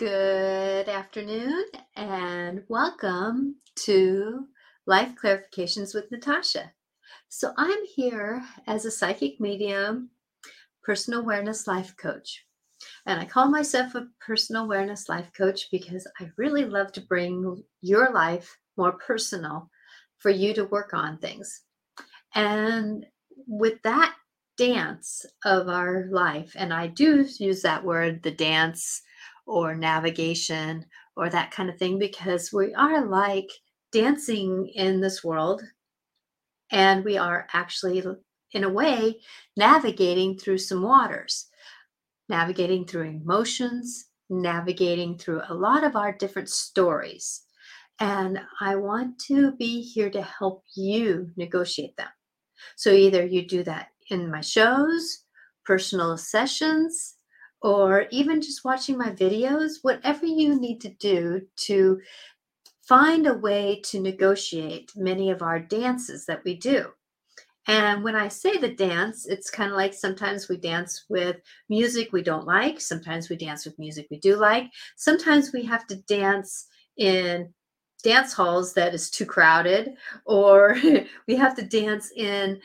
Good afternoon and welcome to Life Clarifications with Natasha. So, I'm here as a psychic medium, personal awareness life coach. And I call myself a personal awareness life coach because I really love to bring your life more personal for you to work on things. And with that dance of our life, and I do use that word, the dance or navigation or that kind of thing because we are like dancing in this world and we are actually in a way navigating through some waters navigating through emotions navigating through a lot of our different stories and i want to be here to help you negotiate them. So either you do that in my shows personal sessions or even just watching my videos, whatever you need to do to find a way to negotiate many of our dances that we do. And when I say the dance, it's kind of like sometimes we dance with music we don't like, sometimes we dance with music we do like, sometimes we have to dance in dance halls that is too crowded, or we have to dance in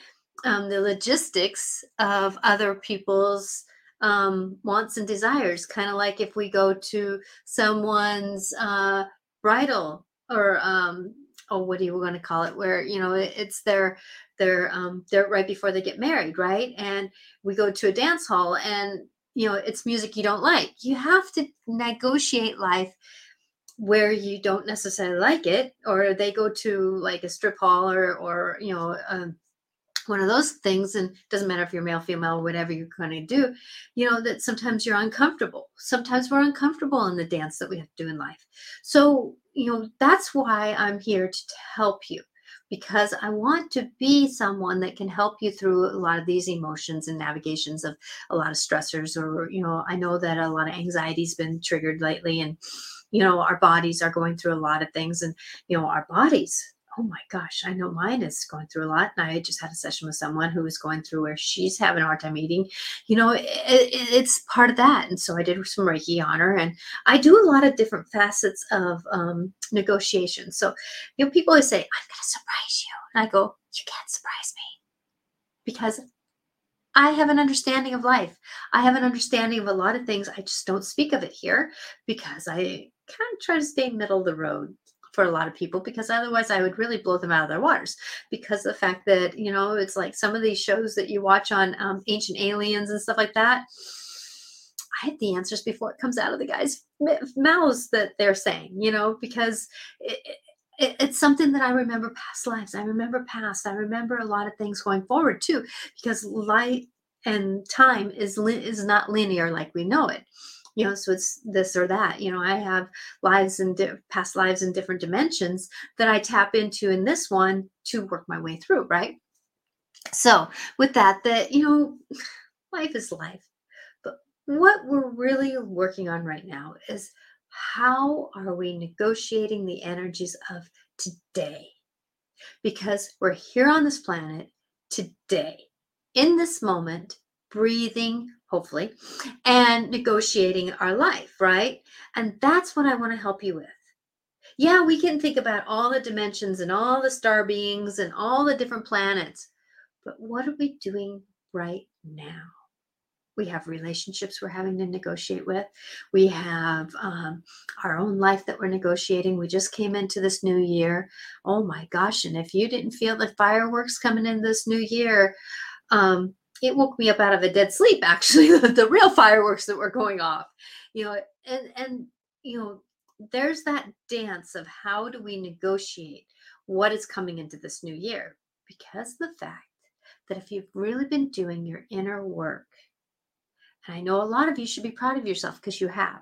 um, the logistics of other people's um, wants and desires. Kind of like if we go to someone's uh, bridal or um, oh, what are you going to call it? Where you know it's their their um, they're right before they get married, right? And we go to a dance hall and you know it's music you don't like. You have to negotiate life where you don't necessarily like it or they go to like a strip hall or or you know um, one of those things and doesn't matter if you're male female whatever you're going to do you know that sometimes you're uncomfortable. Sometimes we're uncomfortable in the dance that we have to do in life. So you know that's why i'm here to help you because I want to be someone that can help you through a lot of these emotions and navigations of a lot of stressors or you know I know that a lot of anxiety's been triggered lately and you know our bodies are going through a lot of things and you know our bodies oh my gosh, I know mine is going through a lot. And I just had a session with someone who was going through where she's having a hard time eating. You know, it, it, it's part of that. And so I did some Reiki on her, and I do a lot of different facets of um, negotiation. So, you know, people always say, I'm going to surprise you. And I go, you can't surprise me because I have an understanding of life. I have an understanding of a lot of things. I just don't speak of it here because I kind of try to stay middle of the road for a lot of people because otherwise I would really blow them out of their waters. Because the fact that, you know, it's like some of these shows that you watch on um, Ancient Aliens and stuff like that. I had the answers before it comes out of the guy's mouths that they're saying, you know, because it, it, it's something that I remember past lives. I remember past. I remember a lot of things going forward too, because light and time is is not linear like we know it you know so it's this or that you know i have lives and di- past lives in different dimensions that i tap into in this one to work my way through right? So with that that you know life is life. But what we're really working on right now is how are we negotiating the energies of today? Because we're here on this planet today in this moment breathing hopefully, and negotiating our life, right? And that's what I want to help you with. Yeah, we can think about all the dimensions and all the star beings and all the different planets, but what are we doing right now? We have relationships we're having to negotiate with. We have um, our own life that we're negotiating. We just came into this new year. Oh my gosh. And if you didn't feel the fireworks coming in this new year, um, it woke me up out of a dead sleep actually the, real fireworks that were going off you know and and you know there's that dance of how do we negotiate what is coming into this new year? Because the fact that if you've really been doing your inner work and i know a lot of you should be proud of yourself because you have.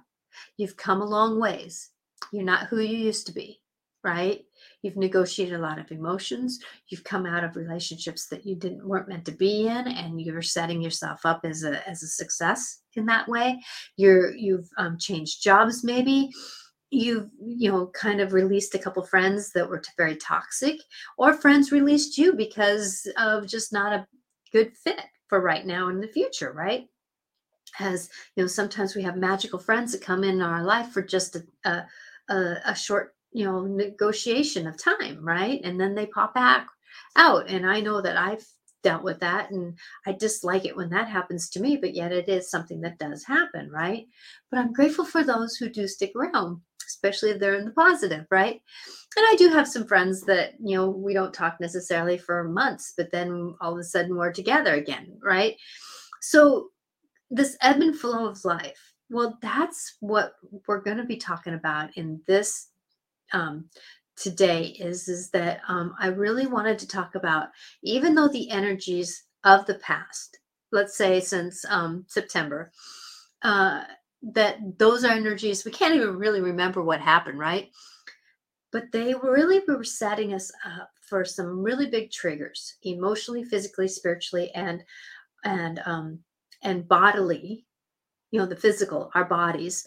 You've come a long ways. You're not who you used to be right You've negotiated a lot of emotions. You've come out of relationships that you didn't weren't meant to be in, and you're setting yourself up as a as a success in that way. You're you've um, changed jobs, maybe you've you know kind of released a couple friends that were very toxic or friends released you because of just not a good fit for right now in the future right as you know sometimes we have magical friends that come in our life for just a, a, a short you know negotiation of time right? And then they pop back out and i know that i've dealt with that and i dislike it when that happens to me but yet it is something that does happen right? But i'm grateful for those who do stick around especially if they're in the positive right? And i do have some friends that you know we don't talk necessarily for months but then all of a sudden we're together again right? So this ebb and flow of life well that's what we're going to be talking about in this um, today is is that um, I really wanted to talk about even though the energies of the past, let's say since um, September, uh, that those are energies we can't even really remember what happened, right? But they really were setting us up for some really big triggers, emotionally, physically, spiritually, and and um, and bodily. You know, the physical, our bodies,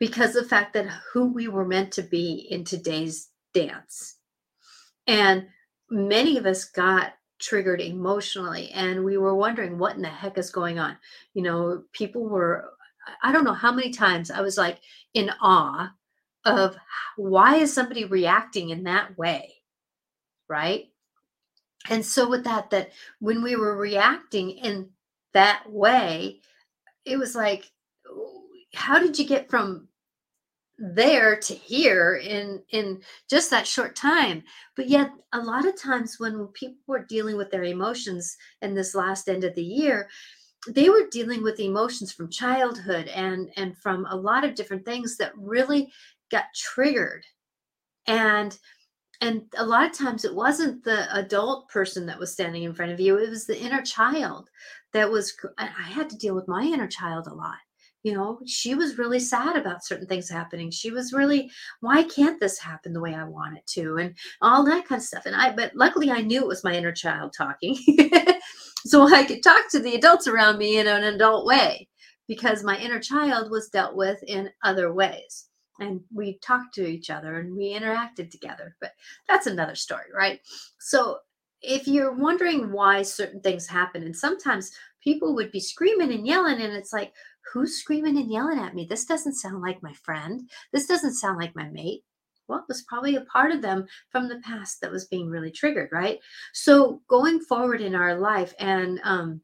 because of the fact that who we were meant to be in today's dance. And many of us got triggered emotionally and we were wondering what in the heck is going on. You know, people were, I don't know how many times I was like in awe of why is somebody reacting in that way? Right. And so with that, that when we were reacting in that way, it was like, oh, how did you get from there to hear in in just that short time. But yet a lot of times when people were dealing with their emotions in this last end of the year they were dealing with emotions from childhood and and from a lot of different things that really got triggered. And and a lot of times it wasn't the adult person that was standing in front of you it was the inner child that was i had to deal with my inner child a lot you know she was really sad about certain things happening. She was really why can't this happen the way i want it to? and all that kind of stuff. And i but luckily i knew it was my inner child talking so i could talk to the adults around me in an adult way because my inner child was dealt with in other ways. And we talked to each other and we interacted together but that's another story right? So if you're wondering why certain things happen and sometimes people would be screaming and yelling and it's like who's screaming and yelling at me? This doesn't sound like my friend. This doesn't sound like my mate. Well, was probably a part of them from the past that was being really triggered, right? So going forward in our life and um,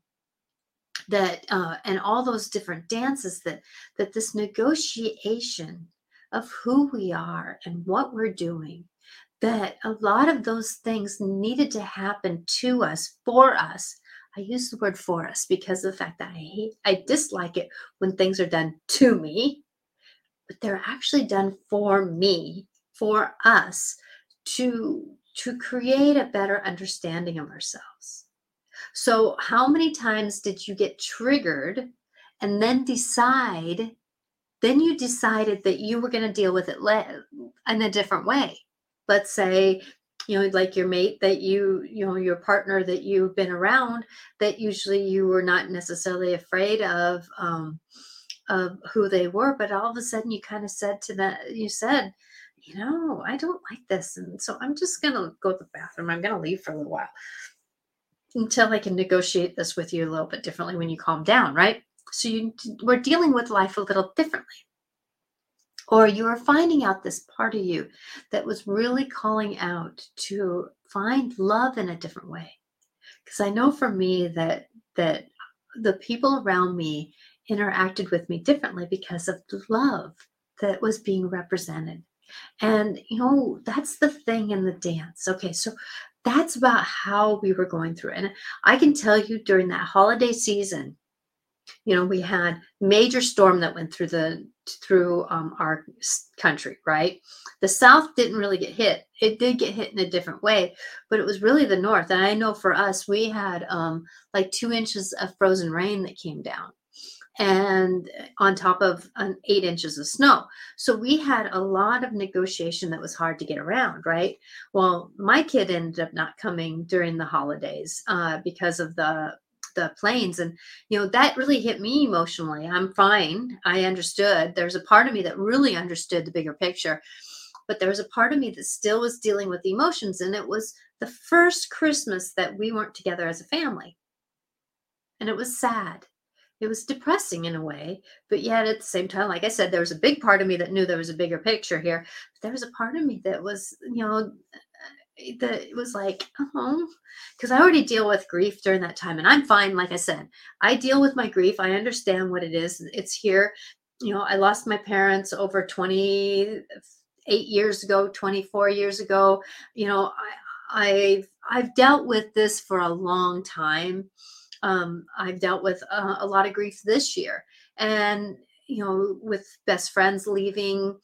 that uh, and all those different dances that that this negotiation of who we are and what we're doing that a lot of those things needed to happen to us for us I use the word for us because of the fact that I hate, I dislike it when things are done to me, but they're actually done for me, for us to to create a better understanding of ourselves. So, how many times did you get triggered and then decide then you decided that you were going to deal with it le- in a different way? Let's say you know like your mate that you you know your partner that you've been around that usually you were not necessarily afraid of um of who they were but all of a sudden you kind of said to that you said you know i don't like this and so i'm just gonna go to the bathroom i'm gonna leave for a little while. Until i can negotiate this with you a little bit differently when you calm down right? So you we're dealing with life a little differently or you are finding out this part of you that was really calling out to find love in a different way. Because i know for me that that the people around me interacted with me differently because of the love that was being represented. And you know that's the thing in the dance. Okay so that's about how we were going through and i can tell you during that holiday season you know we had major storm that went through the through um, our country right? The south didn't really get hit. It did get hit in a different way but it was really the north. And i know for us we had um, like two inches of frozen rain that came down and on top of an eight inches of snow. So we had a lot of negotiation that was hard to get around right? Well my kid ended up not coming during the holidays uh, because of the the planes and you know that really hit me emotionally. I'm fine. I understood. There's a part of me that really understood the bigger picture but there was a part of me that still was dealing with the emotions and it was the first christmas that we weren't together as a family. And it was sad. It was depressing in a way but yet at the same time like i said there was a big part of me that knew there was a bigger picture here but there was a part of me that was you know that it was like oh because i already deal with grief during that time and i'm fine like i said. I deal with my grief i understand what it is it's here. You know i lost my parents over 28 years ago 24 years ago. You know i i've i've dealt with this for a long time. Um, I've dealt with uh, a lot of grief this year, and you know, with best friends leaving,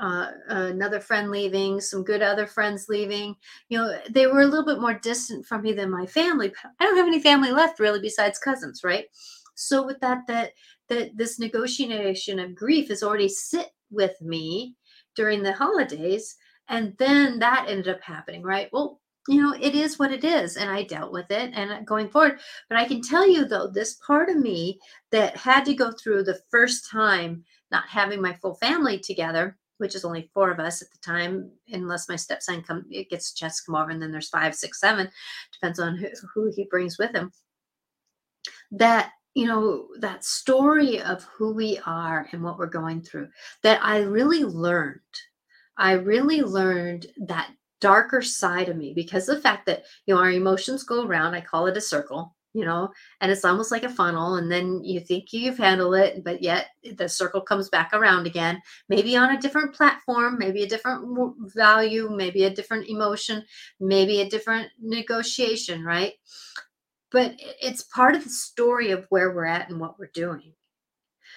uh, another friend leaving, some good other friends leaving. You know, they were a little bit more distant from me than my family. I don't have any family left really besides cousins, right? So with that, that that this negotiation of grief has already sit with me during the holidays, and then that ended up happening, right? Well, you know, it is what it is. And I dealt with it and going forward. But I can tell you, though, this part of me that had to go through the first time not having my full family together, which is only four of us at the time, unless my stepson come, it gets a come over, and then there's five, six, seven, depends on who, who he brings with him. That you know that story of who we are and what we're going through that i really learned i really learned that darker side of me because the fact that you know our emotions go around i call it a circle you know and it's almost like a funnel and then you think you've handled it but yet the circle comes back around again maybe on a different platform maybe a different value maybe a different emotion maybe a different negotiation right? But it's part of the story of where we're at and what we're doing.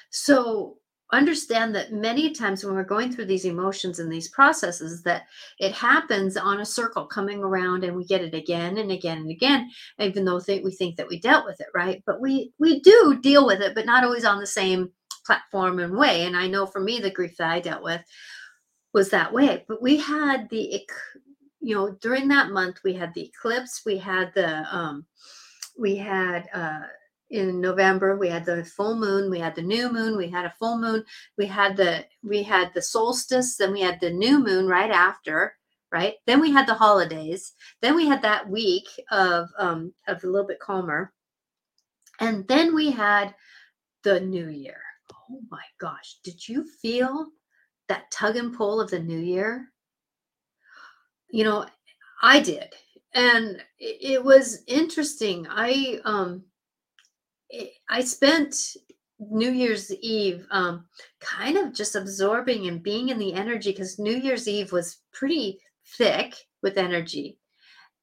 So understand that many times when we're going through these emotions and these processes that it happens on a circle coming around and we get it again and again and again even though th- we think that we dealt with it right? But we we do deal with it but not always on the same platform and way. And i know for me the grief that i dealt with was that way. But we had the you know during that month we had the eclipse we had the um we had uh in November we had the full moon, we had the new moon, we had a full moon, we had the we had the solstice, then we had the new moon right after, right? Then we had the holidays, then we had that week of um of a little bit calmer. And then we had the new year. Oh my gosh, did you feel that tug and pull of the new year? You know, I did. And it was interesting. I um I spent New Year's Eve um, kind of just absorbing and being in the energy because New Year's Eve was pretty thick with energy.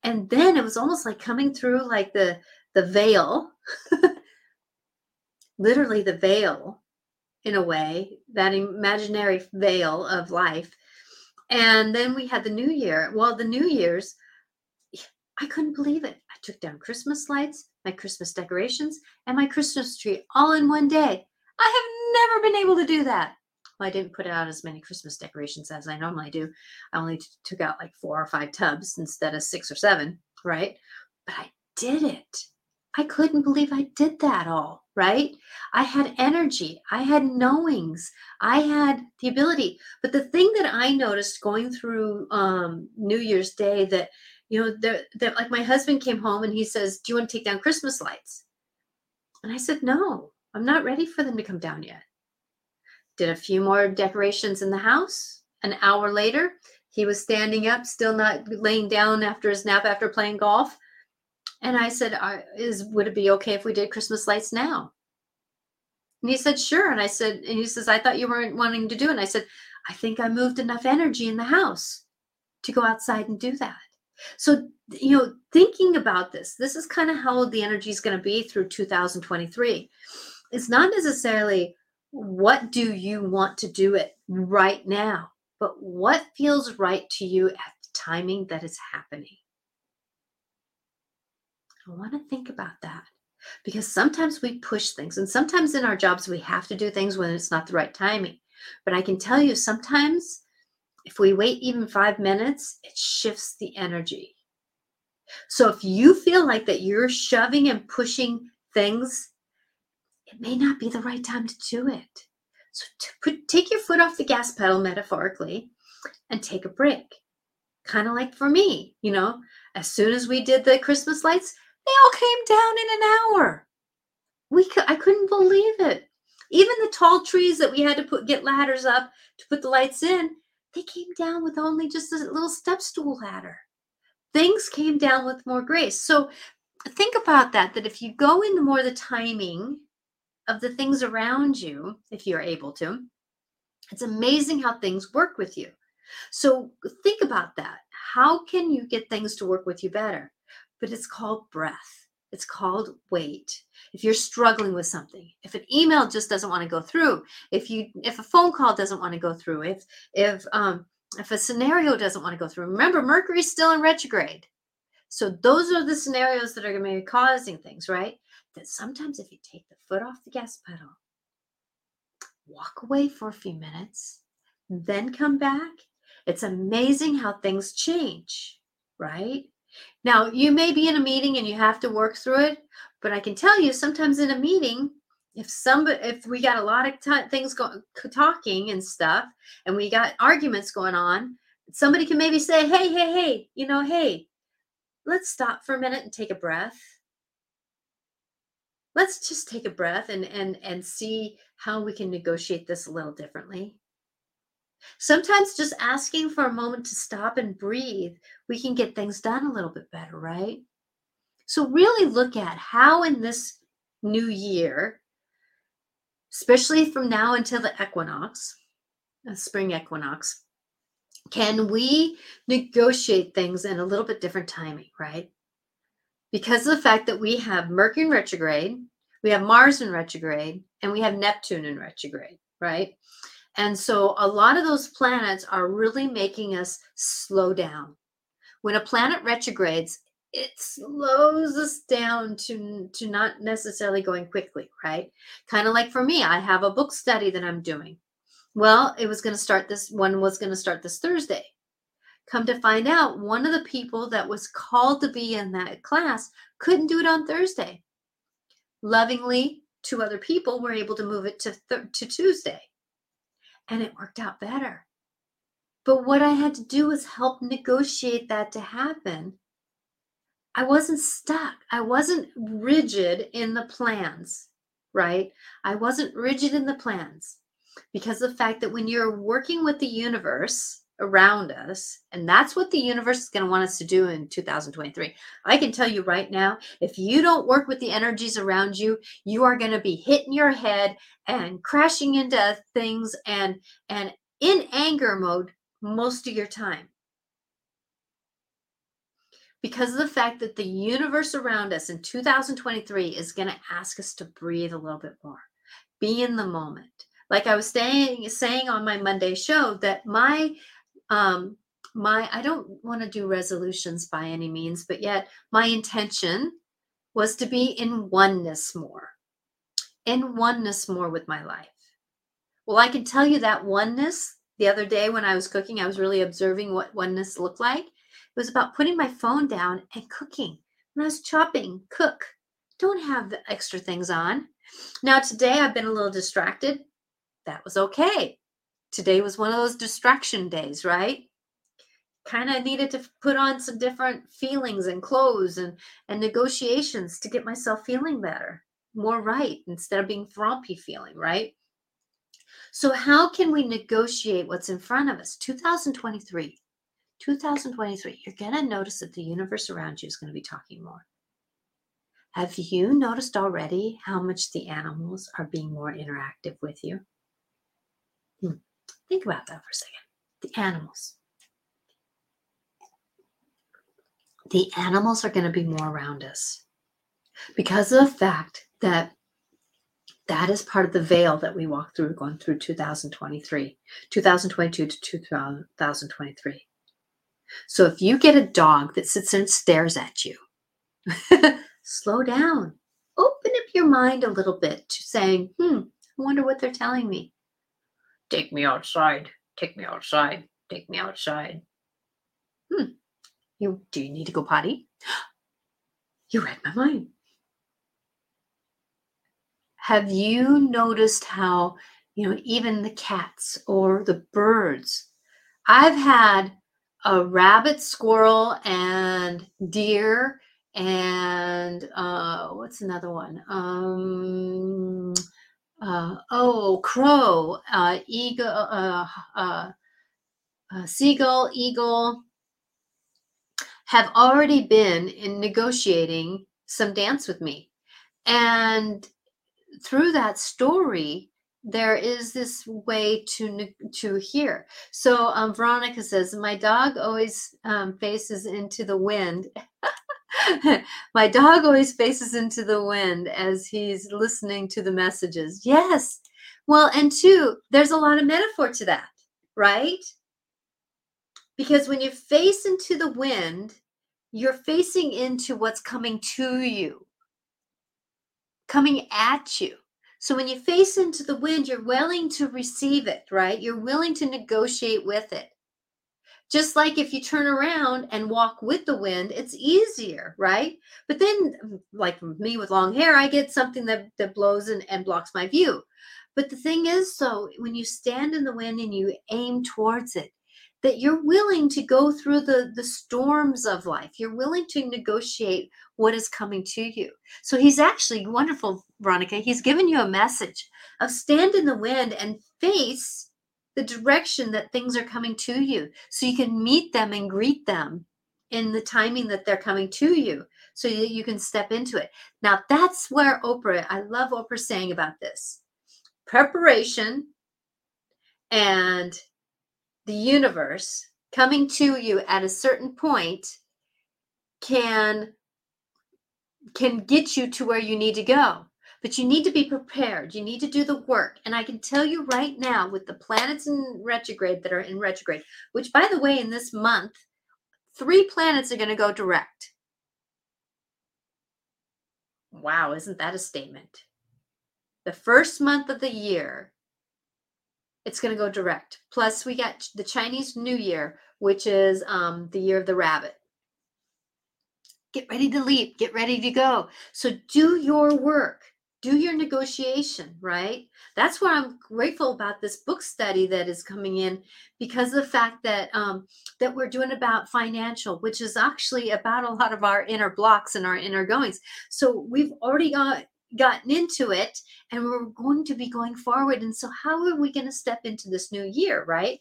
And then it was almost like coming through like the the veil, literally the veil in a way, that imaginary veil of life. And then we had the new year. Well, the New Year's, I couldn't believe it. Took down Christmas lights my Christmas decorations, and my Christmas tree all in one day. I have never been able to do that. Well, I didn't put out as many Christmas decorations as I normally do. I only t- took out like four or five tubs instead of six or seven, right? But I did it. I couldn't believe I did that all, right? I had energy, I had knowings, I had the ability. But the thing that I noticed going through um, New Year's Day that you know, like my husband came home and he says, Do you want to take down Christmas lights? And I said, No, I'm not ready for them to come down yet. Did a few more decorations in the house. An hour later, he was standing up, still not laying down after his nap after playing golf. And I said, "Is would it be okay if we did Christmas lights now?" And he said, "Sure." And I said, and he says, "I thought you weren't wanting to do it." And I said, "I think I moved enough energy in the house to go outside and do that." So, you know, thinking about this, this is kind of how the energy is going to be through 2023. It's not necessarily what do you want to do it right now, but what feels right to you at the timing that is happening. I want to think about that because sometimes we push things, and sometimes in our jobs we have to do things when it's not the right timing. But I can tell you sometimes if we wait even five minutes, it shifts the energy. So if you feel like that you're shoving and pushing things, it may not be the right time to do it. So put, take your foot off the gas pedal metaphorically and take a break. Kind of like for me, you know, as soon as we did the Christmas lights, they all came down in an hour. we could, I couldn't believe it. Even the tall trees that we had to put get ladders up to put the lights in, they came down with only just a little step stool ladder. Things came down with more grace. So think about that that if you go into more the timing of the things around you, if you're able to, it's amazing how things work with you. So think about that. How can you get things to work with you better? But it's called breath. It's called wait. If you're struggling with something, if an email just doesn't want to go through, if you if a phone call doesn't want to go through, if if um if a scenario doesn't want to go through, remember Mercury's still in retrograde. So those are the scenarios that are going to be causing things, right? That sometimes if you take the foot off the gas pedal, walk away for a few minutes, then come back, it's amazing how things change, right? Now, you may be in a meeting and you have to work through it, but I can tell you sometimes in a meeting, if somebody if we got a lot of t- things going talking and stuff and we got arguments going on somebody can maybe say hey hey hey you know hey let's stop for a minute and take a breath. Let's just take a breath and and and see how we can negotiate this a little differently sometimes just asking for a moment to stop and breathe we can get things done a little bit better right so really look at how in this new year especially from now until the equinox the spring equinox can we negotiate things in a little bit different timing right because of the fact that we have Mercury in retrograde, we have Mars in retrograde, and we have Neptune in retrograde, right? And so a lot of those planets are really making us slow down. When a planet retrogrades, it slows us down to, to not necessarily going quickly, right? Kind of like for me, I have a book study that I'm doing. Well, it was going to start this one was going to start this Thursday. Come to find out, one of the people that was called to be in that class couldn't do it on Thursday. Lovingly, two other people were able to move it to, th- to Tuesday. And it worked out better. But what I had to do was help negotiate that to happen. I wasn't stuck. I wasn't rigid in the plans, right? I wasn't rigid in the plans because the fact that when you're working with the universe, around us. And that's what the universe is going to want us to do in 2023. I can tell you right now, if you don't work with the energies around you, you are going to be hitting your head and crashing into things and and in anger mode most of your time. Because of the fact that the universe around us in 2023 is going to ask us to breathe a little bit more. Be in the moment. Like I was saying saying on my Monday show that my um my i don't want to do resolutions by any means but yet my intention was to be in oneness more in oneness more with my life. Well i can tell you that oneness the other day when i was cooking i was really observing what oneness looked like. It was about putting my phone down and cooking. When i was chopping cook. Don't have the extra things on. Now today i've been a little distracted. That was okay today was one of those distraction days, right? Kind of needed to put on some different feelings and clothes and, and negotiations to get myself feeling better, more right, instead of being frumpy feeling, right? So, how can we negotiate what's in front of us? 2023. 2023, you're going to notice that the universe around you is going to be talking more. Have you noticed already how much the animals are being more interactive with you? Think about that for a second. The animals. The animals are going to be more around us because of the fact that that is part of the veil that we walk through going through 2023, 2022 to 2023. So if you get a dog that sits and stares at you, slow down. Open up your mind a little bit to saying, hmm, I wonder what they're telling me. Take me outside. Take me outside. Take me outside. Hmm. You do you need to go potty? You read my mind. Have you noticed how, you know, even the cats or the birds? I've had a rabbit, squirrel, and deer and uh, what's another one? Um, uh, oh, crow, uh, eagle, uh, seagull, eagle have already been in negotiating some dance with me. And through that story, there is this way to to hear. So um, Veronica says, my dog always um, faces into the wind. my dog always faces into the wind as he's listening to the messages. Yes. Well, and two, there's a lot of metaphor to that, right? Because when you face into the wind, you're facing into what's coming to you, coming at you. So when you face into the wind, you're willing to receive it, right? You're willing to negotiate with it. Just like if you turn around and walk with the wind, it's easier, right? But then, mm, like me with long hair, I get something that, that blows and, and blocks my view. But the thing is, so when you stand in the wind and you aim towards it, that you're willing to go through the the storms of life you're willing to negotiate what is coming to you so he's actually wonderful veronica he's given you a message of stand in the wind and face the direction that things are coming to you. So you can meet them and greet them in the timing that they're coming to you so that you can step into it. Now that's where oprah i love oprah saying about this. Preparation and the universe coming to you at a certain point can can get you to where you need to go but you need to be prepared you need to do the work and i can tell you right now with the planets in retrograde that are in retrograde which by the way in this month three planets are going to go direct wow isn't that a statement the first month of the year it's going to go direct. Plus, we got the Chinese New Year, which is um, the year of the rabbit. Get ready to leap, get ready to go. So, do your work, do your negotiation, right? That's why I'm grateful about this book study that is coming in because of the fact that um, that we're doing about financial, which is actually about a lot of our inner blocks and our inner goings. So, we've already got gotten into it and we're going to be going forward. And so, how are we going to step into this new year, right?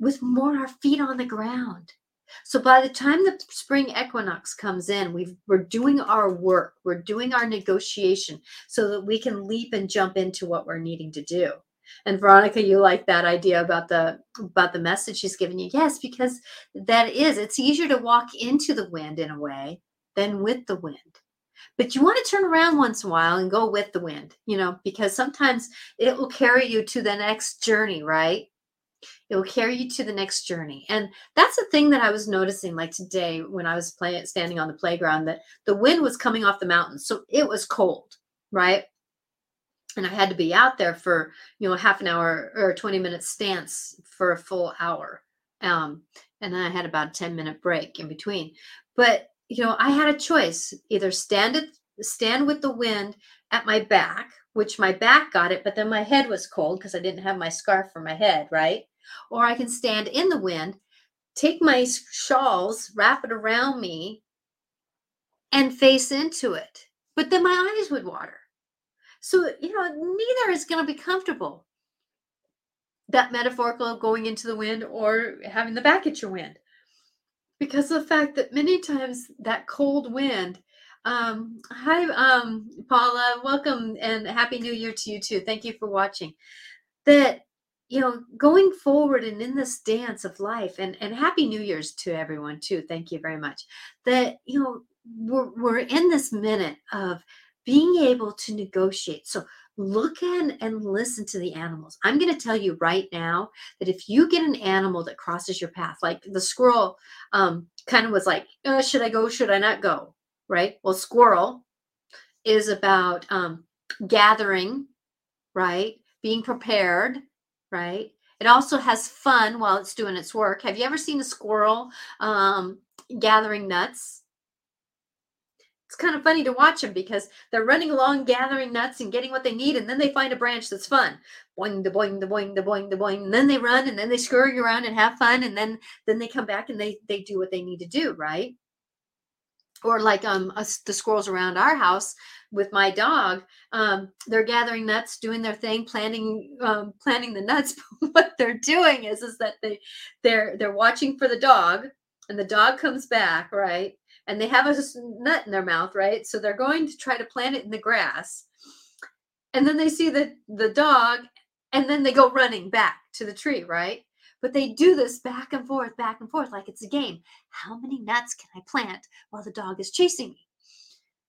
With more our feet on the ground. So by the time the spring equinox comes in, we are doing our work, we're doing our negotiation so that we can leap and jump into what we're needing to do. And Veronica, you like that idea about the about the message she's giving you. Yes, because that is it's easier to walk into the wind in a way than with the wind but you want to turn around once in a while and go with the wind, you know, because sometimes it will carry you to the next journey, right? It will carry you to the next journey. And that's the thing that I was noticing like today when I was playing standing on the playground that the wind was coming off the mountains. So it was cold, right? And I had to be out there for, you know, half an hour or 20 minute stance for a full hour. Um, and then I had about a 10 minute break in between. But you know, I had a choice either stand it, stand with the wind at my back, which my back got it, but then my head was cold because I didn't have my scarf for my head, right? Or I can stand in the wind, take my shawls, wrap it around me, and face into it. But then my eyes would water. So, you know, neither is going to be comfortable. That metaphorical going into the wind or having the back at your wind because of the fact that many times that cold wind um, hi um, paula welcome and happy new year to you too thank you for watching that you know going forward and in this dance of life and and happy new year's to everyone too thank you very much that you know we're, we're in this minute of being able to negotiate so look in and listen to the animals. I'm going to tell you right now that if you get an animal that crosses your path, like the squirrel um, kind of was like, oh, should I go? Should I not go? Right. Well, squirrel is about um, gathering, right? Being prepared, right? It also has fun while it's doing its work. Have you ever seen a squirrel um, gathering nuts? it's kind of funny to watch them because they're running along gathering nuts and getting what they need and then they find a branch that's fun boing the boing the boing the boing the boing and then they run and then they scurry around and have fun and then then they come back and they they do what they need to do right or like um us, the squirrels around our house with my dog um they're gathering nuts doing their thing planting um planting the nuts. What they're doing is is that they they're they're watching for the dog and the dog comes back right? And they have a nut in their mouth right? So they're going to try to plant it in the grass. And then they see the the dog and then they go running back to the tree right? But they do this back and forth, back and forth, like it's a game. How many nuts can I plant while the dog is chasing me?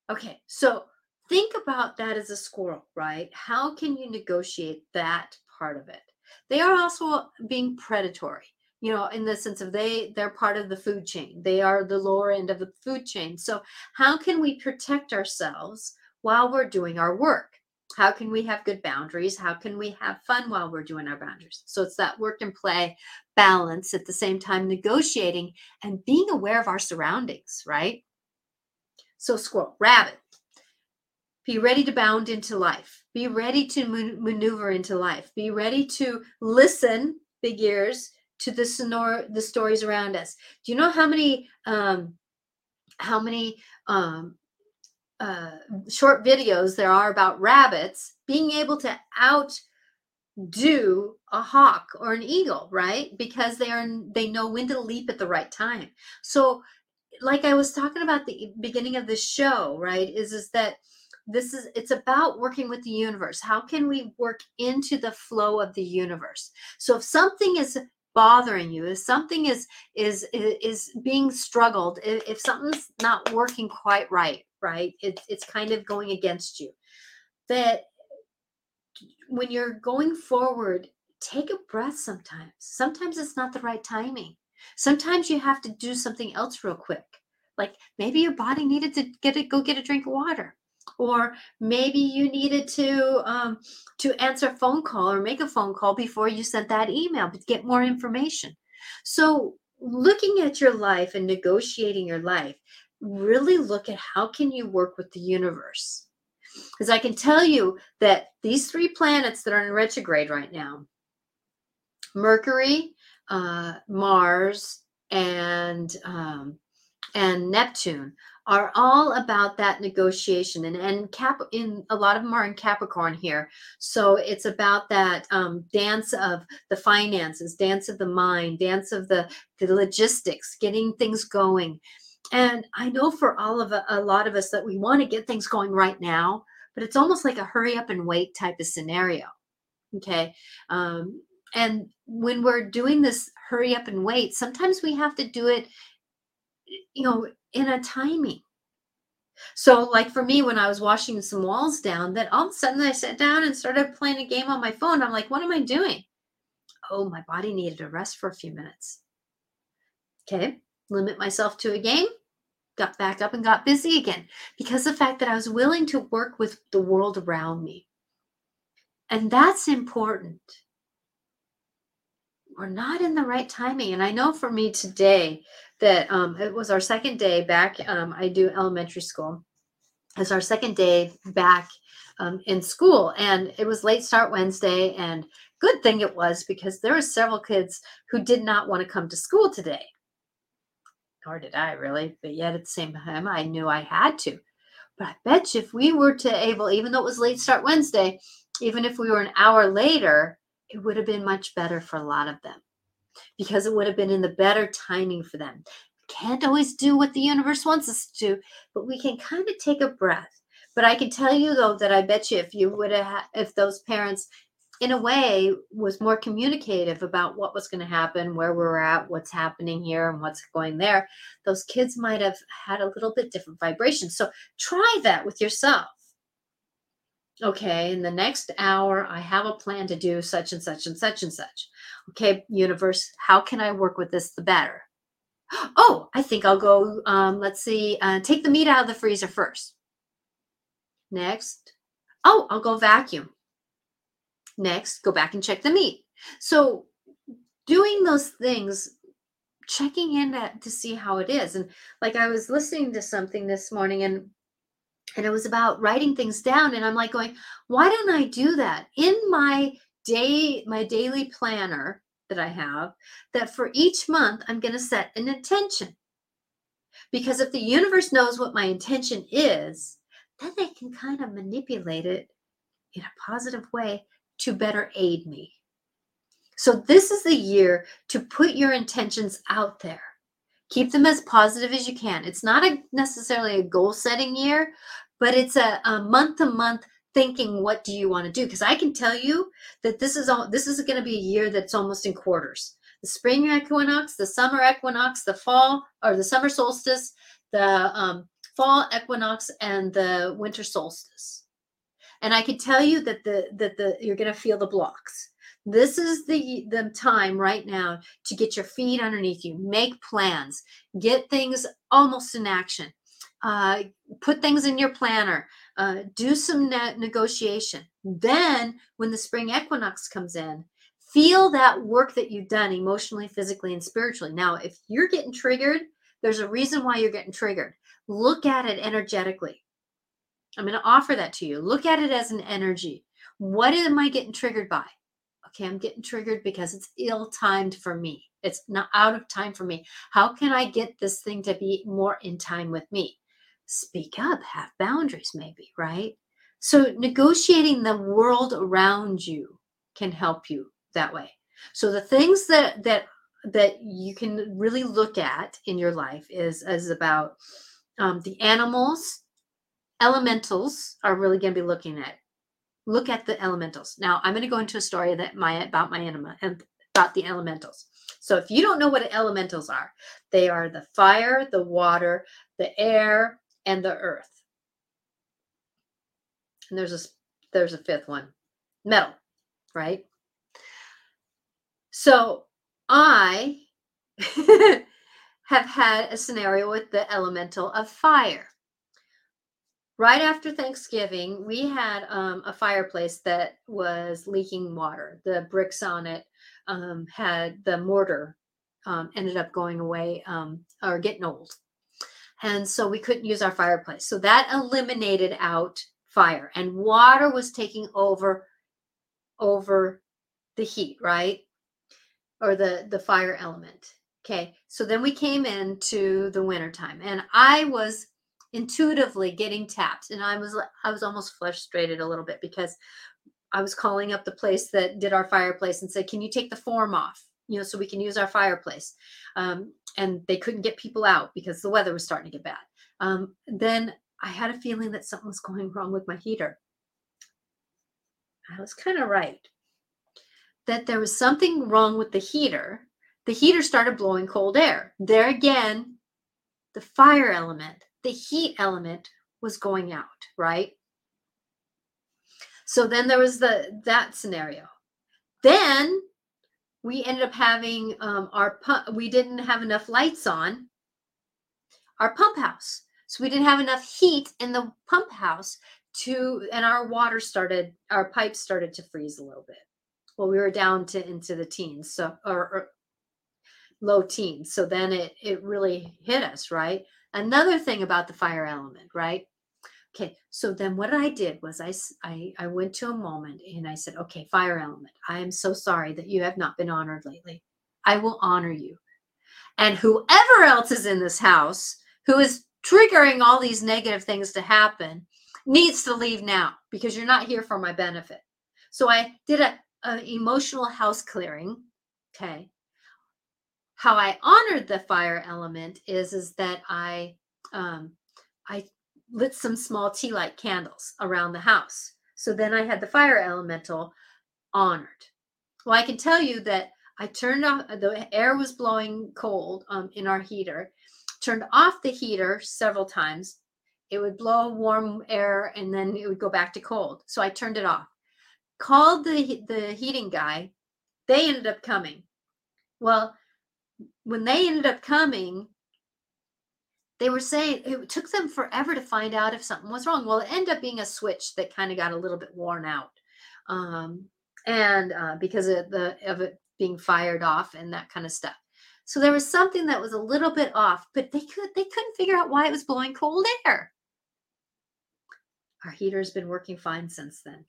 Okay, so think about that as a squirrel, right? How can you negotiate that part of it? They are also being predatory, you know, in the sense of they they're part of the food chain. They are the lower end of the food chain. So how can we protect ourselves while we're doing our work? How can we have good boundaries? How can we have fun while we're doing our boundaries? So it's that work and play balance at the same time, negotiating and being aware of our surroundings, right? So, squirrel, rabbit, be ready to bound into life. Be ready to maneuver into life. Be ready to listen, big ears, to the sonor the stories around us. Do you know how many um, how many um, uh, short videos there are about rabbits being able to outdo a hawk or an eagle, right? Because they are they know when to leap at the right time. So, like I was talking about the beginning of the show, right? Is is that this is it's about working with the universe how can we work into the flow of the universe so if something is bothering you if something is is is being struggled if something's not working quite right right? It's it's kind of going against you. That when you're going forward, take a breath sometimes. Sometimes it's not the right timing. Sometimes you have to do something else real quick. Like maybe your body needed to get it, go get a drink of water. Or maybe you needed to um, to answer a phone call or make a phone call before you sent that email, but get more information. So looking at your life and negotiating your life really look at how can you work with the universe because i can tell you that these three planets that are in retrograde right now mercury uh, mars and um, and neptune are all about that negotiation and and cap in a lot of them are in capricorn here so it's about that um, dance of the finances dance of the mind dance of the the logistics getting things going and I know for all of a, a lot of us that we want to get things going right now, but it's almost like a hurry up and wait type of scenario. Okay. Um, and when we're doing this hurry up and wait, sometimes we have to do it, you know, in a timing. So, like for me, when I was washing some walls down, then all of a sudden I sat down and started playing a game on my phone. I'm like, what am I doing? Oh, my body needed a rest for a few minutes. Okay limit myself to a game, got back up and got busy again because the fact that I was willing to work with the world around me. And that's important. We're not in the right timing. And I know for me today that um, it was our second day back. Um, I do elementary school. It's our second day back um, in school. And it was late start Wednesday. And good thing it was because there were several kids who did not want to come to school today nor did I really, but yet at the same time, I knew I had to. But I bet you if we were to able, even though it was late start Wednesday, even if we were an hour later, it would have been much better for a lot of them because it would have been in the better timing for them. Can't always do what the universe wants us to, but we can kind of take a breath. But I can tell you though that I bet you if you would have, if those parents in a way was more communicative about what was going to happen where we are at what's happening here and what's going there those kids might have had a little bit different vibration so try that with yourself okay in the next hour i have a plan to do such and such and such and such okay universe how can i work with this the better oh i think i'll go um, let's see uh, take the meat out of the freezer first next oh i'll go vacuum Next, go back and check the meat. So, doing those things, checking in to see how it is. And like I was listening to something this morning and and it was about writing things down and I'm like going, why don't I do that in my day my daily planner that I have that for each month I'm going to set an intention. Because if the universe knows what my intention is, then they can kind of manipulate it in a positive way to better aid me. So, this is the year to put your intentions out there. Keep them as positive as you can. It's not a, necessarily a goal setting year, but it's a month to month thinking what do you want to do? Because i can tell you that this is all this is going to be a year that's almost in quarters. The spring equinox the summer equinox the fall or the summer solstice the um, fall equinox and the winter solstice. And i can tell you that the that the you're going to feel the blocks this is the the time right now to get your feet underneath you make plans get things almost in action uh, put things in your planner uh, do some ne- negotiation. Then when the spring equinox comes in feel that work that you've done emotionally physically and spiritually. Now if you're getting triggered there's a reason why you're getting triggered. Look at it energetically. I'm going to offer that to you. Look at it as an energy. What am i getting triggered by okay i'm getting triggered because it's ill timed for me it's not out of time for me how can i get this thing to be more in time with me speak up, have boundaries, maybe, right? So, negotiating the world around you can help you that way. So, the things that, that, that you can really look at in your life is, is about um, the animals, elementals are really going to be looking at. Look at the elementals. Now, I'm going to go into a story that my about my anima and about the elementals. So, if you don't know what elementals are, they are the fire, the water, the air, and the earth. And there's a there's a fifth one. Metal, right? So I have had a scenario with the elemental of fire. Right after Thanksgiving, we had um, a fireplace that was leaking water. The bricks on it um, had the mortar um, ended up going away um, or getting old and so we couldn't use our fireplace. So that eliminated out fire and water was taking over over the heat, right? Or the the fire element. Okay. So then we came into the wintertime and I was intuitively getting tapped and I was I was almost frustrated a little bit because I was calling up the place that did our fireplace and said, "Can you take the form off?" you know, so we can use our fireplace. Um, and they couldn't get people out because the weather was starting to get bad. Um, then I had a feeling that something was going wrong with my heater. I was kind of right. That there was something wrong with the heater. The heater started blowing cold air. There again, the fire element, the heat element was going out, right? So then there was the that scenario. Then we ended up having um, our pump, we didn't have enough lights on our pump house. So we didn't have enough heat in the pump house to, and our water started, our pipes started to freeze a little bit. Well, we were down to into the teens, so, or, or low teens. So then it, it really hit us, right? Another thing about the fire element, right? Okay, so then what I did was I, I, I went to a moment and I said, okay, fire element, I am so sorry that you have not been honored lately. I will honor you. And whoever else is in this house who is triggering all these negative things to happen needs to leave now because you're not here for my benefit. So I did a, a emotional house clearing. Okay. How I honored the fire element is is that I um, I lit some small tea light candles around the house. So then I had the fire elemental honored. Well, I can tell you that I turned off, the air was blowing cold um, in our heater, turned off the heater several times. It would blow warm air and then it would go back to cold. So I turned it off. Called the, the heating guy. They ended up coming. Well, when they ended up coming, they were saying it took them forever to find out if something was wrong. Well, it ended up being a switch that kind of got a little bit worn out, um, and uh, because of the of it being fired off and that kind of stuff. So there was something that was a little bit off, but they could they couldn't figure out why it was blowing cold air. Our heater's been working fine since then.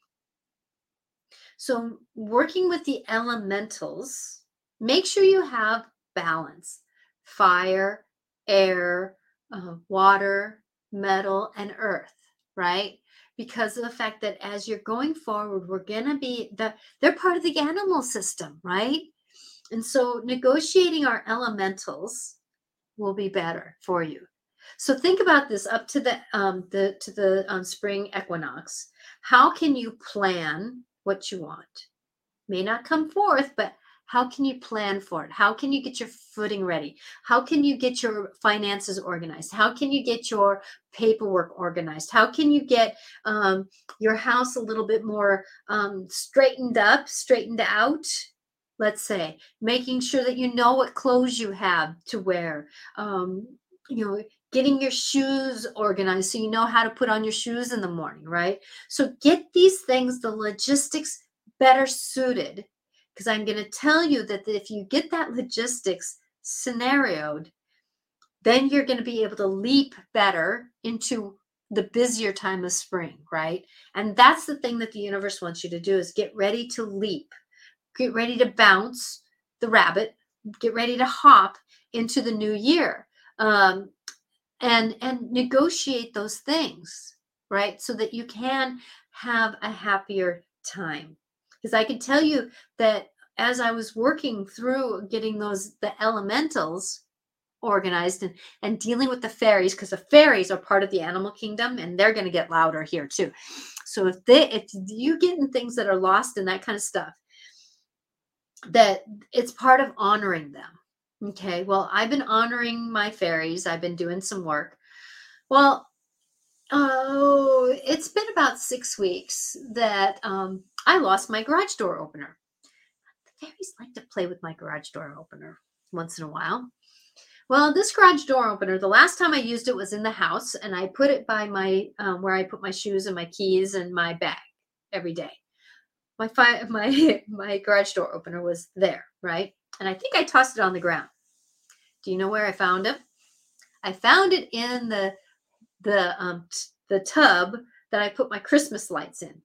So working with the elementals, make sure you have balance, fire, air, uh, water, metal, and earth, right? Because of the fact that as you're going forward, we're going to be the, they're part of the animal system, right? And so negotiating our elementals will be better for you. So think about this up to the um, the to the um, spring equinox. How can you plan what you want? May not come forth, but how can you plan for it? How can you get your footing ready? How can you get your finances organized? How can you get your paperwork organized? How can you get um, your house a little bit more um, straightened up, straightened out? Let's say making sure that you know what clothes you have to wear. Um, you know, getting your shoes organized so you know how to put on your shoes in the morning, right? So get these things, the logistics better suited because I'm going to tell you that if you get that logistics scenarioed, then you're going to be able to leap better into the busier time of spring, right? And that's the thing that the universe wants you to do is get ready to leap. Get ready to bounce the rabbit, get ready to hop into the new year. Um, and and negotiate those things, right? So that you can have a happier time because I could tell you that as I was working through getting those the elementals organized and and dealing with the fairies because the fairies are part of the animal kingdom and they're going to get louder here too. So if they if you get in things that are lost and that kind of stuff that it's part of honoring them. Okay. Well, I've been honoring my fairies. I've been doing some work. Well, Oh, it's been about six weeks that um, I lost my garage door opener. The fairies like to play with my garage door opener once in a while. Well, this garage door opener, the last time I used it was in the house, and I put it by my um, where I put my shoes and my keys and my bag every day. My fi- my my garage door opener was there, right? And I think I tossed it on the ground. Do you know where I found it? I found it in the the um, the tub that I put my Christmas lights in.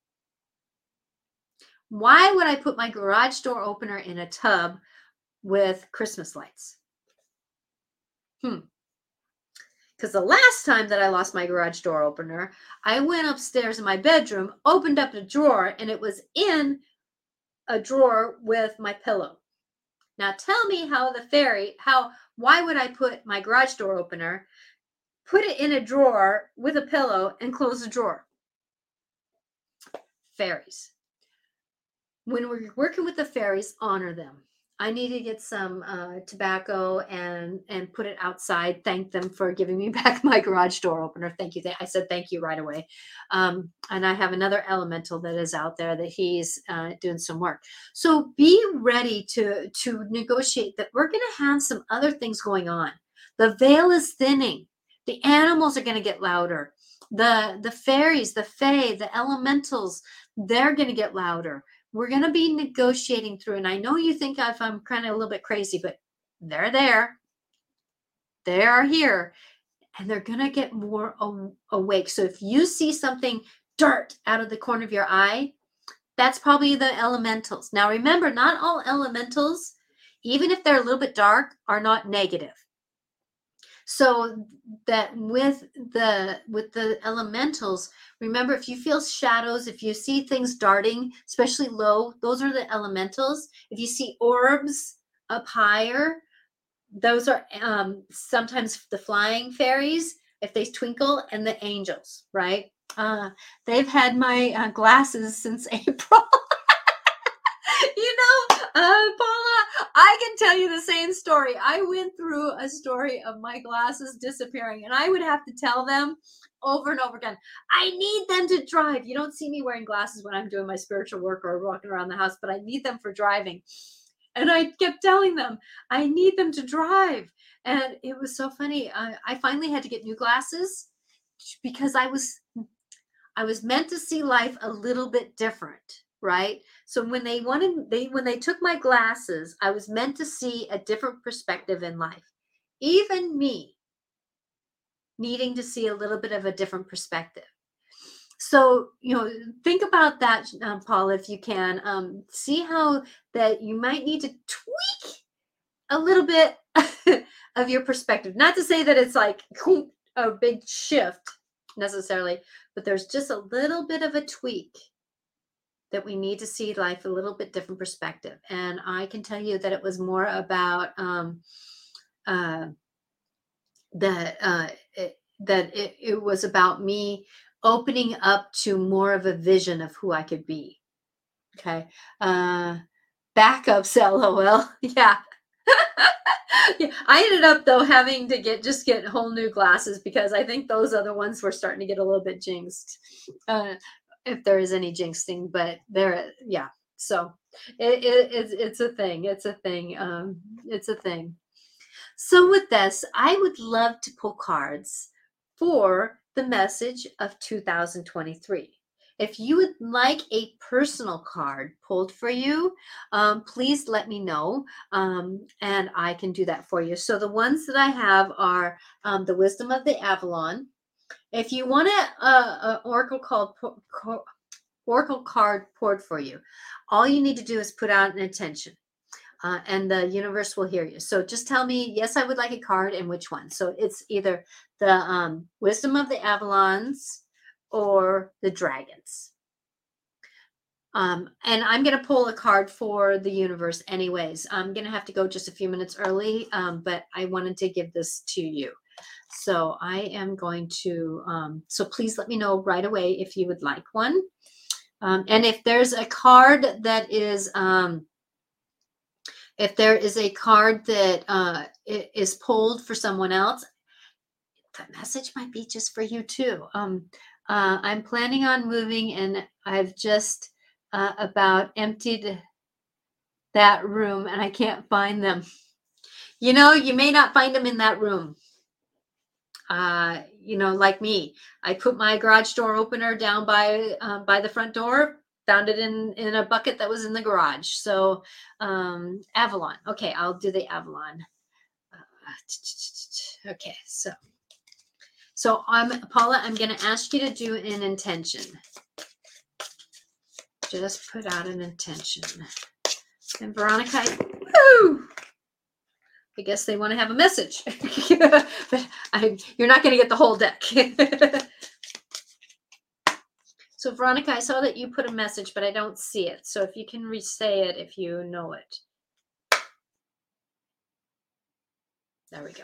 Why would I put my garage door opener in a tub with Christmas lights? Hmm. Because the last time that I lost my garage door opener, I went upstairs in my bedroom, opened up a drawer, and it was in a drawer with my pillow. Now tell me how the fairy, how, why would I put my garage door opener put it in a drawer with a pillow and close the drawer. Fairies. When we're working with the fairies, honor them. I need to get some uh, tobacco and and put it outside. Thank them for giving me back my garage door opener. Thank you. I said thank you right away. Um, and I have another elemental that is out there that he's uh, doing some work. So be ready to to negotiate that. We're going to have some other things going on. The veil is thinning. The animals are going to get louder. The the fairies, the fae, the elementals, they're going to get louder. We're going to be negotiating through. And I know you think I'm kind of a little bit crazy, but they're there. They are here. And they're going to get more awake. So if you see something dirt out of the corner of your eye, that's probably the elementals. Now remember, not all elementals, even if they're a little bit dark, are not negative so that with the with the elementals remember if you feel shadows if you see things darting especially low those are the elementals. If you see orbs up higher those are um, sometimes the flying fairies if they twinkle and the angels right? Uh, they've had my uh, glasses since april you know uh, paula I can tell you the same story. I went through a story of my glasses disappearing, and I would have to tell them over and over again, I need them to drive. You don't see me wearing glasses when I'm doing my spiritual work or walking around the house, but I need them for driving. And I kept telling them, I need them to drive. And it was so funny. I, I finally had to get new glasses because I was I was meant to see life a little bit different right? So when they wanted they when they took my glasses i was meant to see a different perspective in life. Even me needing to see a little bit of a different perspective. So you know think about that um, paul if you can um, see how that you might need to tweak a little bit of your perspective. Not to say that it's like a big shift necessarily, but there's just a little bit of a tweak that we need to see life a little bit different perspective. And I can tell you that it was more about um, uh, that uh, it, that it, it was about me opening up to more of a vision of who I could be. Okay. Uh, backups, lol. yeah. yeah. I ended up though having to get just get whole new glasses because I think those other ones were starting to get a little bit jinxed. Uh, if there is any jinxing, but there, yeah. So it, it, it's it's a thing. It's a thing. Um, it's a thing. So with this, I would love to pull cards for the message of 2023. If you would like a personal card pulled for you, um, please let me know um, and I can do that for you. So the ones that I have are um, the Wisdom of the Avalon. If you want an oracle called oracle card poured for you, all you need to do is put out an intention. Uh, and the universe will hear you. So just tell me, yes, I would like a card, and which one. So it's either the um, Wisdom of the Avalons, or the dragons. Um, and I'm going to pull a card for the universe anyways. I'm going to have to go just a few minutes early, um, but I wanted to give this to you. So I am going to, um, so please let me know right away if you would like one. Um, and if there's a card that is, um, if there is a card that uh, is pulled for someone else, that message might be just for you too. Um, uh, I'm planning on moving, and I've just uh, about emptied that room, and I can't find them. You know, you may not find them in that room. Uh, you know, like me, I put my garage door opener down by um, by the front door. Found it in in a bucket that was in the garage. So, um, Avalon. Okay, I'll do the Avalon. Uh, okay, so. So I'm Paula, I'm going to ask you to do an intention. Just put out an intention. And Veronica, woo! I guess they want to have a message. but I, you're not going to get the whole deck. so Veronica, I saw that you put a message, but I don't see it. So if you can re-say it if you know it. There we go.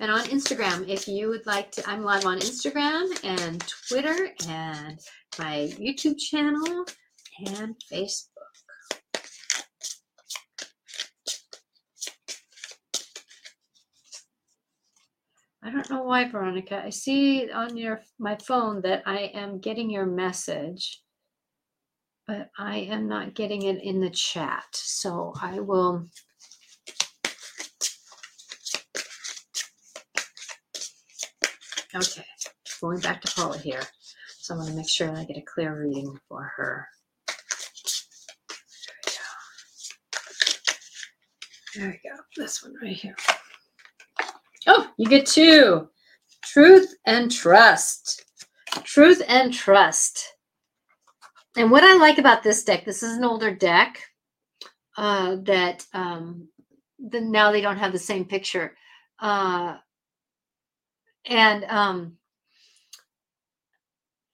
and on Instagram. If you would like to, I'm live on Instagram and Twitter and my YouTube channel and Facebook. I don't know why, Veronica. I see on your my phone that I am getting your message, but I am not getting it in the chat. So I will Okay, going back to Paula here. So I want to make sure I get a clear reading for her. There we go. There we go. This one right here. You get two. Truth and trust. Truth and trust. And what I like about this deck, this is an older deck uh, that um, the, now they don't have the same picture. Uh, and um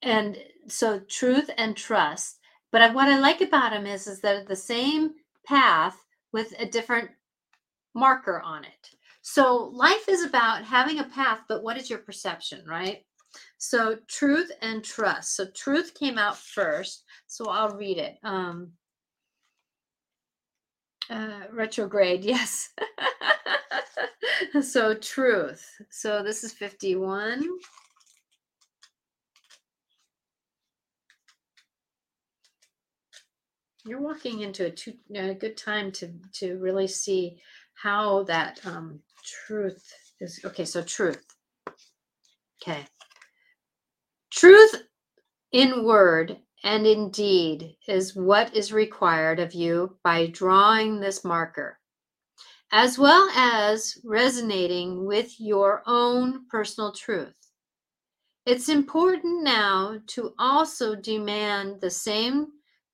and so truth and trust but what i like about them is is they're the same path with a different marker on it so life is about having a path but what is your perception right so truth and trust so truth came out first so i'll read it um uh, retrograde yes so truth. So this is 51. You're walking into a, a good time to to really see how that um, truth is. Okay, so truth. Okay. Truth in word and in deed is what is required of you by drawing this marker as well as resonating with your own personal truth. It's important now to also demand the same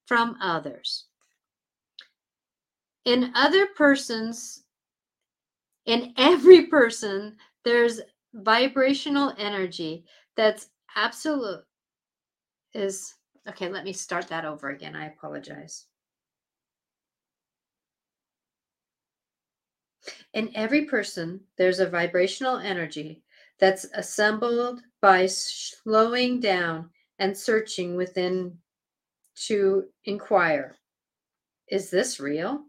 from others. In other persons, In every person, there's vibrational energy that's absolute is okay let me start that over again i apologize in every person there's a vibrational energy that's assembled by slowing down and searching within to inquire Is this real?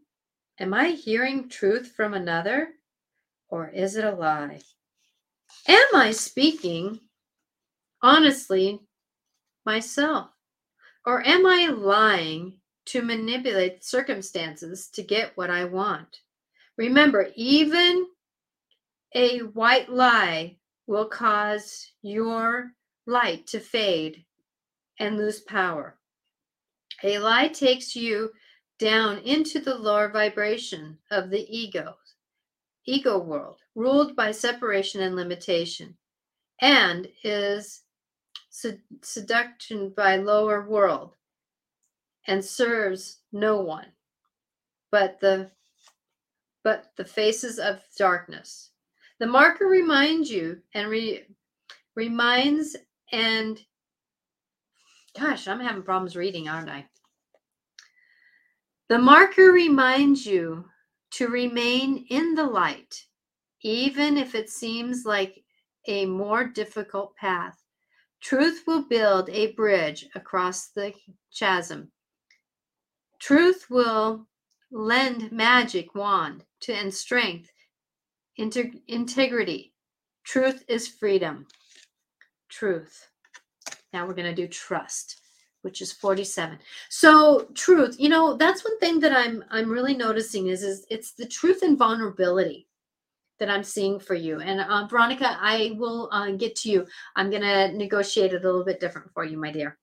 Am I hearing truth from another? Or is it a lie? Am I speaking honestly myself? Or am I lying to manipulate circumstances to get what I want? Remember, even a white lie will cause your light to fade and lose power. A lie takes you down into the lower vibration of the ego, ego world, ruled by separation and limitation, and is seduction by lower world and serves no one but the but the faces of darkness the marker reminds you and re, reminds and gosh, I'm having problems reading, aren't I? The marker reminds you to remain in the light, even if it seems like a more difficult path. Truth will build a bridge across the chasm. Truth will lend magic wand to and strength integrity. Truth is freedom. Truth. Now we're going to do trust, which is 47. So truth, you know, that's one thing that I'm I'm really noticing is is it's the truth and vulnerability that I'm seeing for you. And uh, Veronica, I will uh, get to you. I'm going to negotiate it a little bit different for you, my dear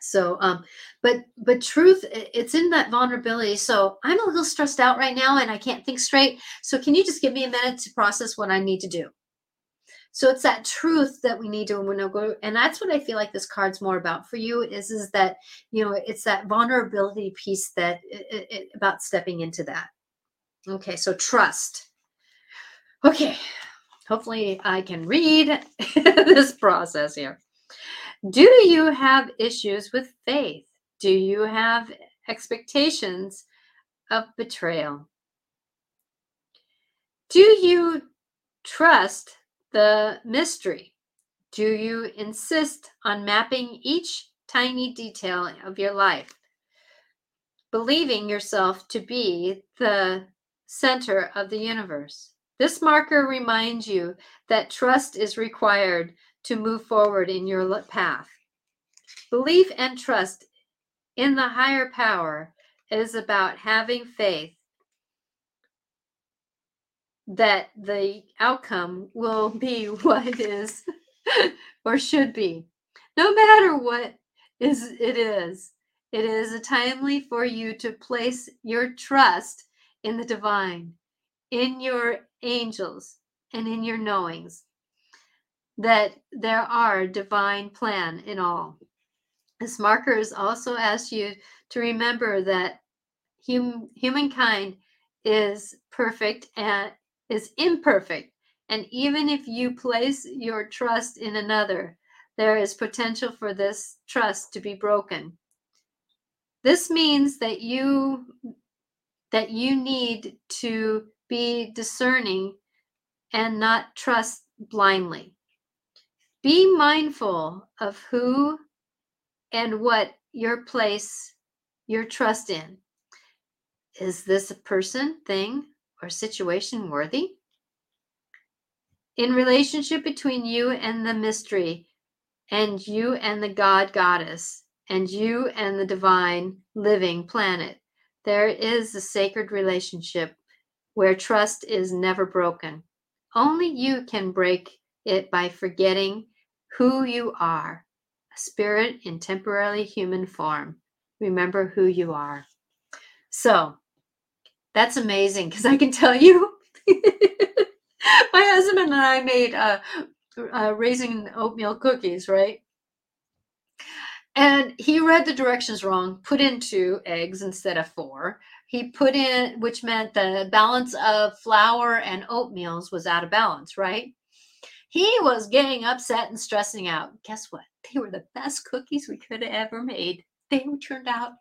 so um but but truth it's in that vulnerability so i'm a little stressed out right now and i can't think straight so can you just give me a minute to process what i need to do so it's that truth that we need to go and that's what i feel like this card's more about for you is is that you know it's that vulnerability piece that it, it, about stepping into that okay so trust okay hopefully i can read this process here do you have issues with faith? Do you have expectations of betrayal? Do you trust the mystery? Do you insist on mapping each tiny detail of your life, believing yourself to be the center of the universe? This marker reminds you that trust is required to move forward in your path. Belief and trust in the higher power is about having faith that the outcome will be what it is or should be. No matter what is it is, it is timely for you to place your trust in the divine, in your angels, and in your knowings that there are divine plan in all. This markers also asks you to remember that hum, humankind is perfect and is imperfect. And even if you place your trust in another, there is potential for this trust to be broken. This means that you that you need to be discerning and not trust blindly. Be mindful of who and what your place your trust in. Is this a person, thing, or situation worthy? In relationship between you and the mystery, and you and the God goddess, and you and the divine living planet, there is a sacred relationship where trust is never broken. Only you can break it by forgetting who you are, a spirit in temporarily human form. Remember who you are. So that's amazing because I can tell you, my husband and I made uh, uh, raising oatmeal cookies, right? And he read the directions wrong, put in two eggs instead of four. he put in, which meant the balance of flour and oatmeals was out of balance, right? He was getting upset and stressing out. Guess what? They were the best cookies we could have ever made. They turned out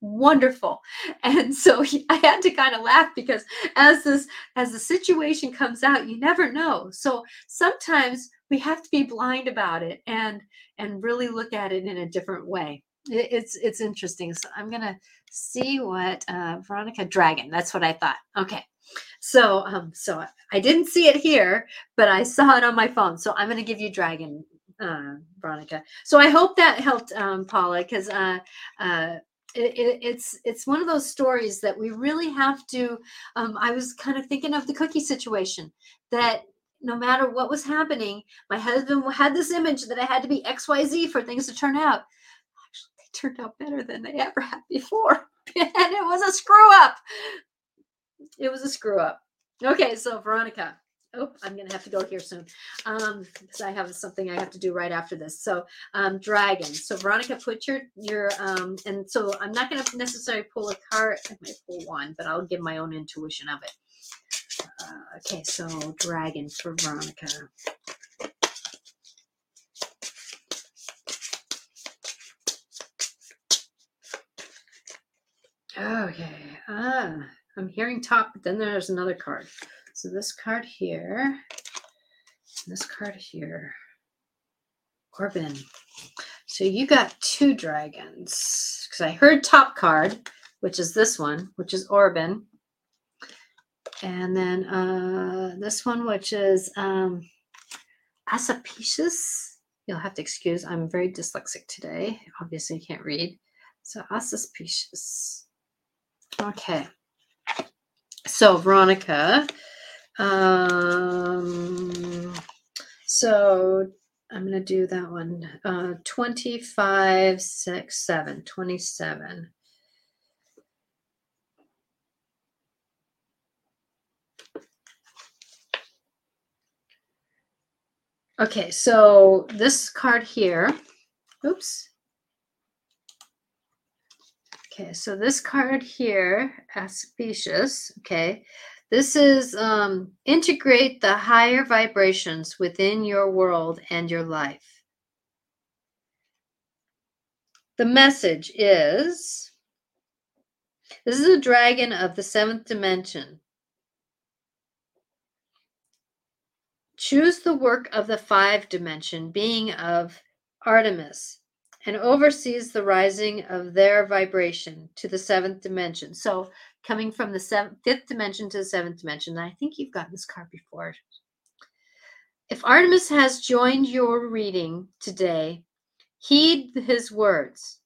wonderful. And so he, i had to kind of laugh because as this as the situation comes out you never know. So sometimes we have to be blind about it and and really look at it in a different way. It, it's it's interesting. So i'm gonna see what uh veronica dragon that's what i thought. Okay. So um so i didn't see it here but i saw it on my phone. So i'm gonna give you dragon uh, Veronica. So I hope that helped um, Paula because uh, uh, it, it, it's it's one of those stories that we really have to um, i was kind of thinking of the cookie situation that no matter what was happening my husband had this image that i had to be xyz for things to turn out. Actually they turned out better than they ever had before and it was a screw up. It was a screw up. Okay so veronica oh, I'm gonna have to go here soon. Um, because I have something I have to do right after this. So um dragon. So Veronica, put your your um and so I'm not gonna necessarily pull a card. I might pull one, but I'll give my own intuition of it. Uh, okay, so dragon for Veronica. Okay. Ah, I'm hearing top, but then there's another card. So this card here, this card here, Corbin. So you got two dragons because I heard top card, which is this one, which is Orban. And then uh, this one, which is um. You'll have to excuse, I'm very dyslexic today. Obviously, can't read. So Asapicius. Okay. So Veronica, um, so I'm going to do that one. Uh, 25, 6, 7, 27. Okay, so this card here, oops. Okay, so this card here, Aspecious, okay, this is um, integrate the higher vibrations within your world and your life. The message is this is a dragon of the seventh dimension. Choose the work of the five dimension, being of Artemis, and oversees the rising of their vibration to the seventh dimension. So coming from the seventh, fifth dimension to the seventh dimension. And I think you've gotten this card before. If Artemis has joined your reading today, heed his words.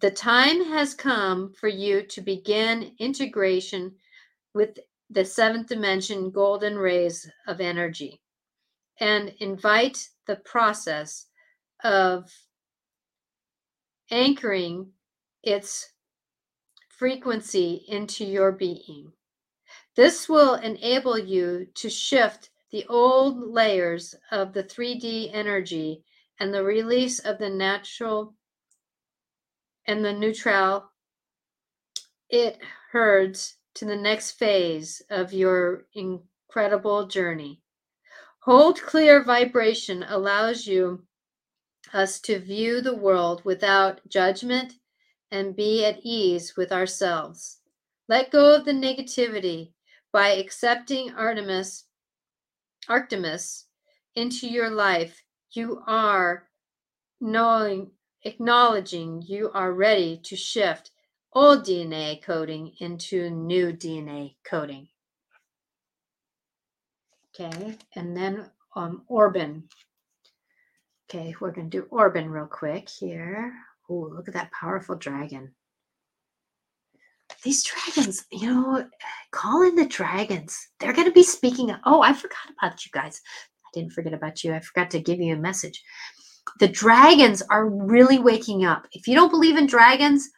The time has come for you to begin integration with the seventh dimension golden rays of energy and invite the process of anchoring its frequency into your being. This will enable you to shift the old layers of the 3D energy and the release of the natural and the neutral it herds to the next phase of your incredible journey. Hold clear vibration allows you us to view the world without judgment and be at ease with ourselves. Let go of the negativity by accepting Artemis, Artemis into your life. You are knowing, acknowledging you are ready to shift old DNA coding into new DNA coding. Okay, and then um, Orban. Okay, we're going to do Orban real quick here. Oh, look at that powerful dragon. These dragons, you know, call in the dragons. They're going to be speaking. Oh, I forgot about you guys. I didn't forget about you. I forgot to give you a message. The dragons are really waking up. If you don't believe in dragons,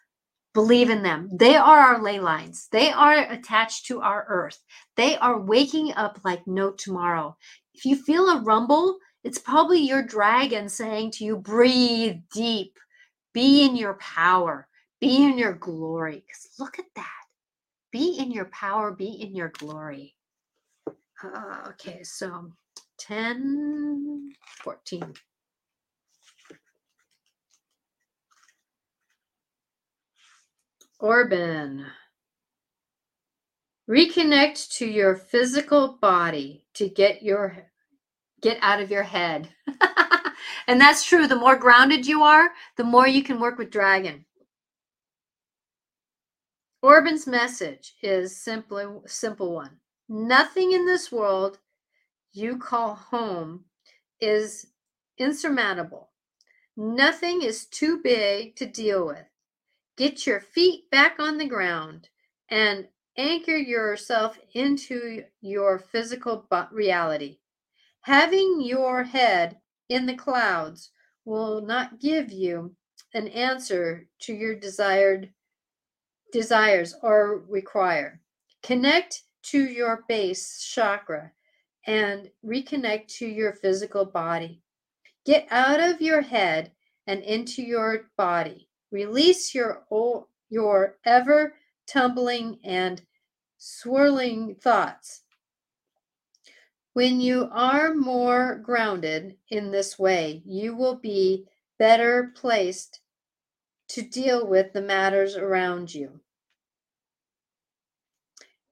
believe in them. They are our ley lines. They are attached to our earth. They are waking up like no tomorrow. If you feel a rumble, it's probably your dragon saying to you, breathe deep, be in your power, be in your glory. Because look at that. Be in your power, be in your glory. Uh, okay, so 10, 14. Orban. Reconnect to your physical body to get your get out of your head. and that's true. The more grounded you are, the more you can work with dragon. Orban's message is simply simple one. Nothing in this world you call home is insurmountable. Nothing is too big to deal with. Get your feet back on the ground and anchor yourself into your physical reality. Having your head in the clouds will not give you an answer to your desired desires or require. Connect to your base chakra and reconnect to your physical body. Get out of your head and into your body. Release your your ever tumbling and swirling thoughts. When you are more grounded in this way, you will be better placed to deal with the matters around you.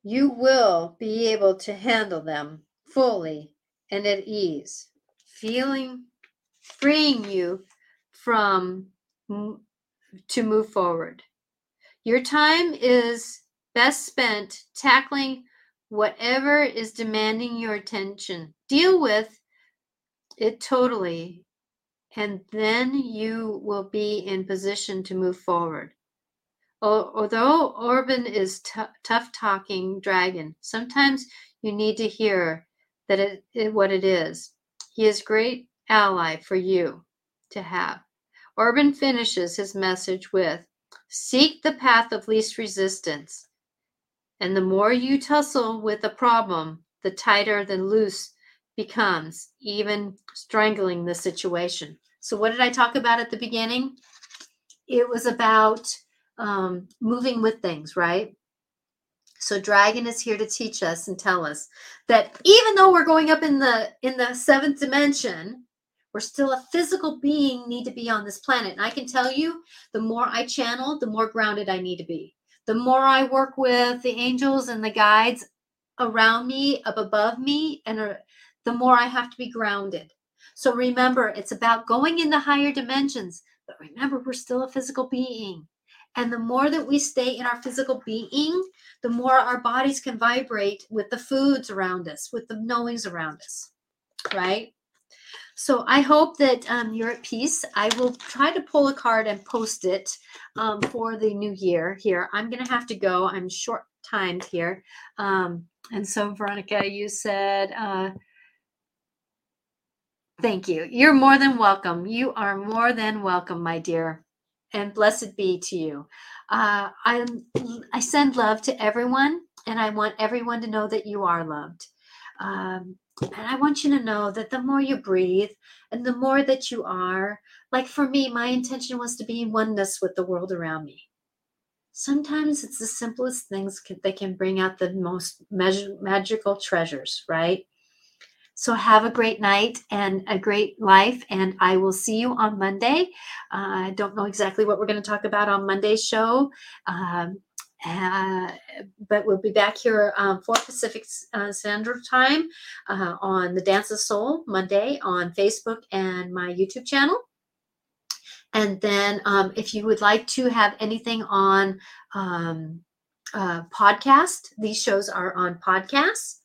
You will be able to handle them fully and at ease, feeling freeing you from to move forward. Your time is best spent tackling whatever is demanding your attention. Deal with it totally, and then you will be in position to move forward. Although Orban is t- tough talking dragon, sometimes you need to hear that it, it, what it is. He is great ally for you to have. Orban finishes his message with Seek the path of least resistance. And the more you tussle with a problem, the tighter the loose becomes, even strangling the situation. So, what did I talk about at the beginning? It was about um, moving with things, right? So dragon is here to teach us and tell us that even though we're going up in the in the seventh dimension, we're still a physical being need to be on this planet. And I can tell you, the more I channel, the more grounded I need to be the more I work with the angels and the guides around me, up above me, and uh, the more I have to be grounded. So remember, it's about going in the higher dimensions, but remember, we're still a physical being. And the more that we stay in our physical being, the more our bodies can vibrate with the foods around us, with the knowings around us, right? So I hope that um, you're at peace. I will try to pull a card and post it um, for the new year here. I'm going to have to go. I'm short timed here. Um, and so, Veronica, you said, uh, thank you. You're more than welcome. You are more than welcome, my dear. And blessed be to you. Uh, I, I send love to everyone, and I want everyone to know that you are loved. Um, and I want you to know that the more you breathe and the more that you are, like for me, my intention was to be in oneness with the world around me. Sometimes it's the simplest things can, that can bring out the most mag- magical treasures, right? So have a great night and a great life. And I will see you on Monday. Uh, I don't know exactly what we're going to talk about on Monday's show. Um, uh, but we'll be back here um, for Pacific uh, Standard Time uh, on the Dance of Soul Monday on Facebook and my YouTube channel. And then, um, if you would like to have anything on um, uh, podcast, these shows are on podcasts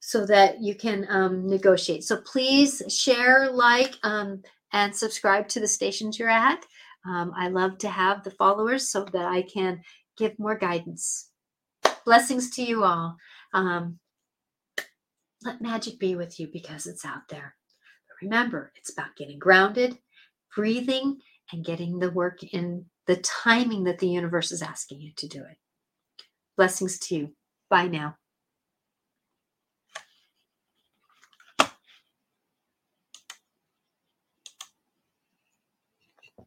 so that you can um, negotiate. So please share, like, um, and subscribe to the stations you're at. Um, I love to have the followers so that I can give more guidance. Blessings to you all. Um, let magic be with you because it's out there. But remember, it's about getting grounded, breathing, and getting the work in the timing that the universe is asking you to do it. Blessings to you. Bye now.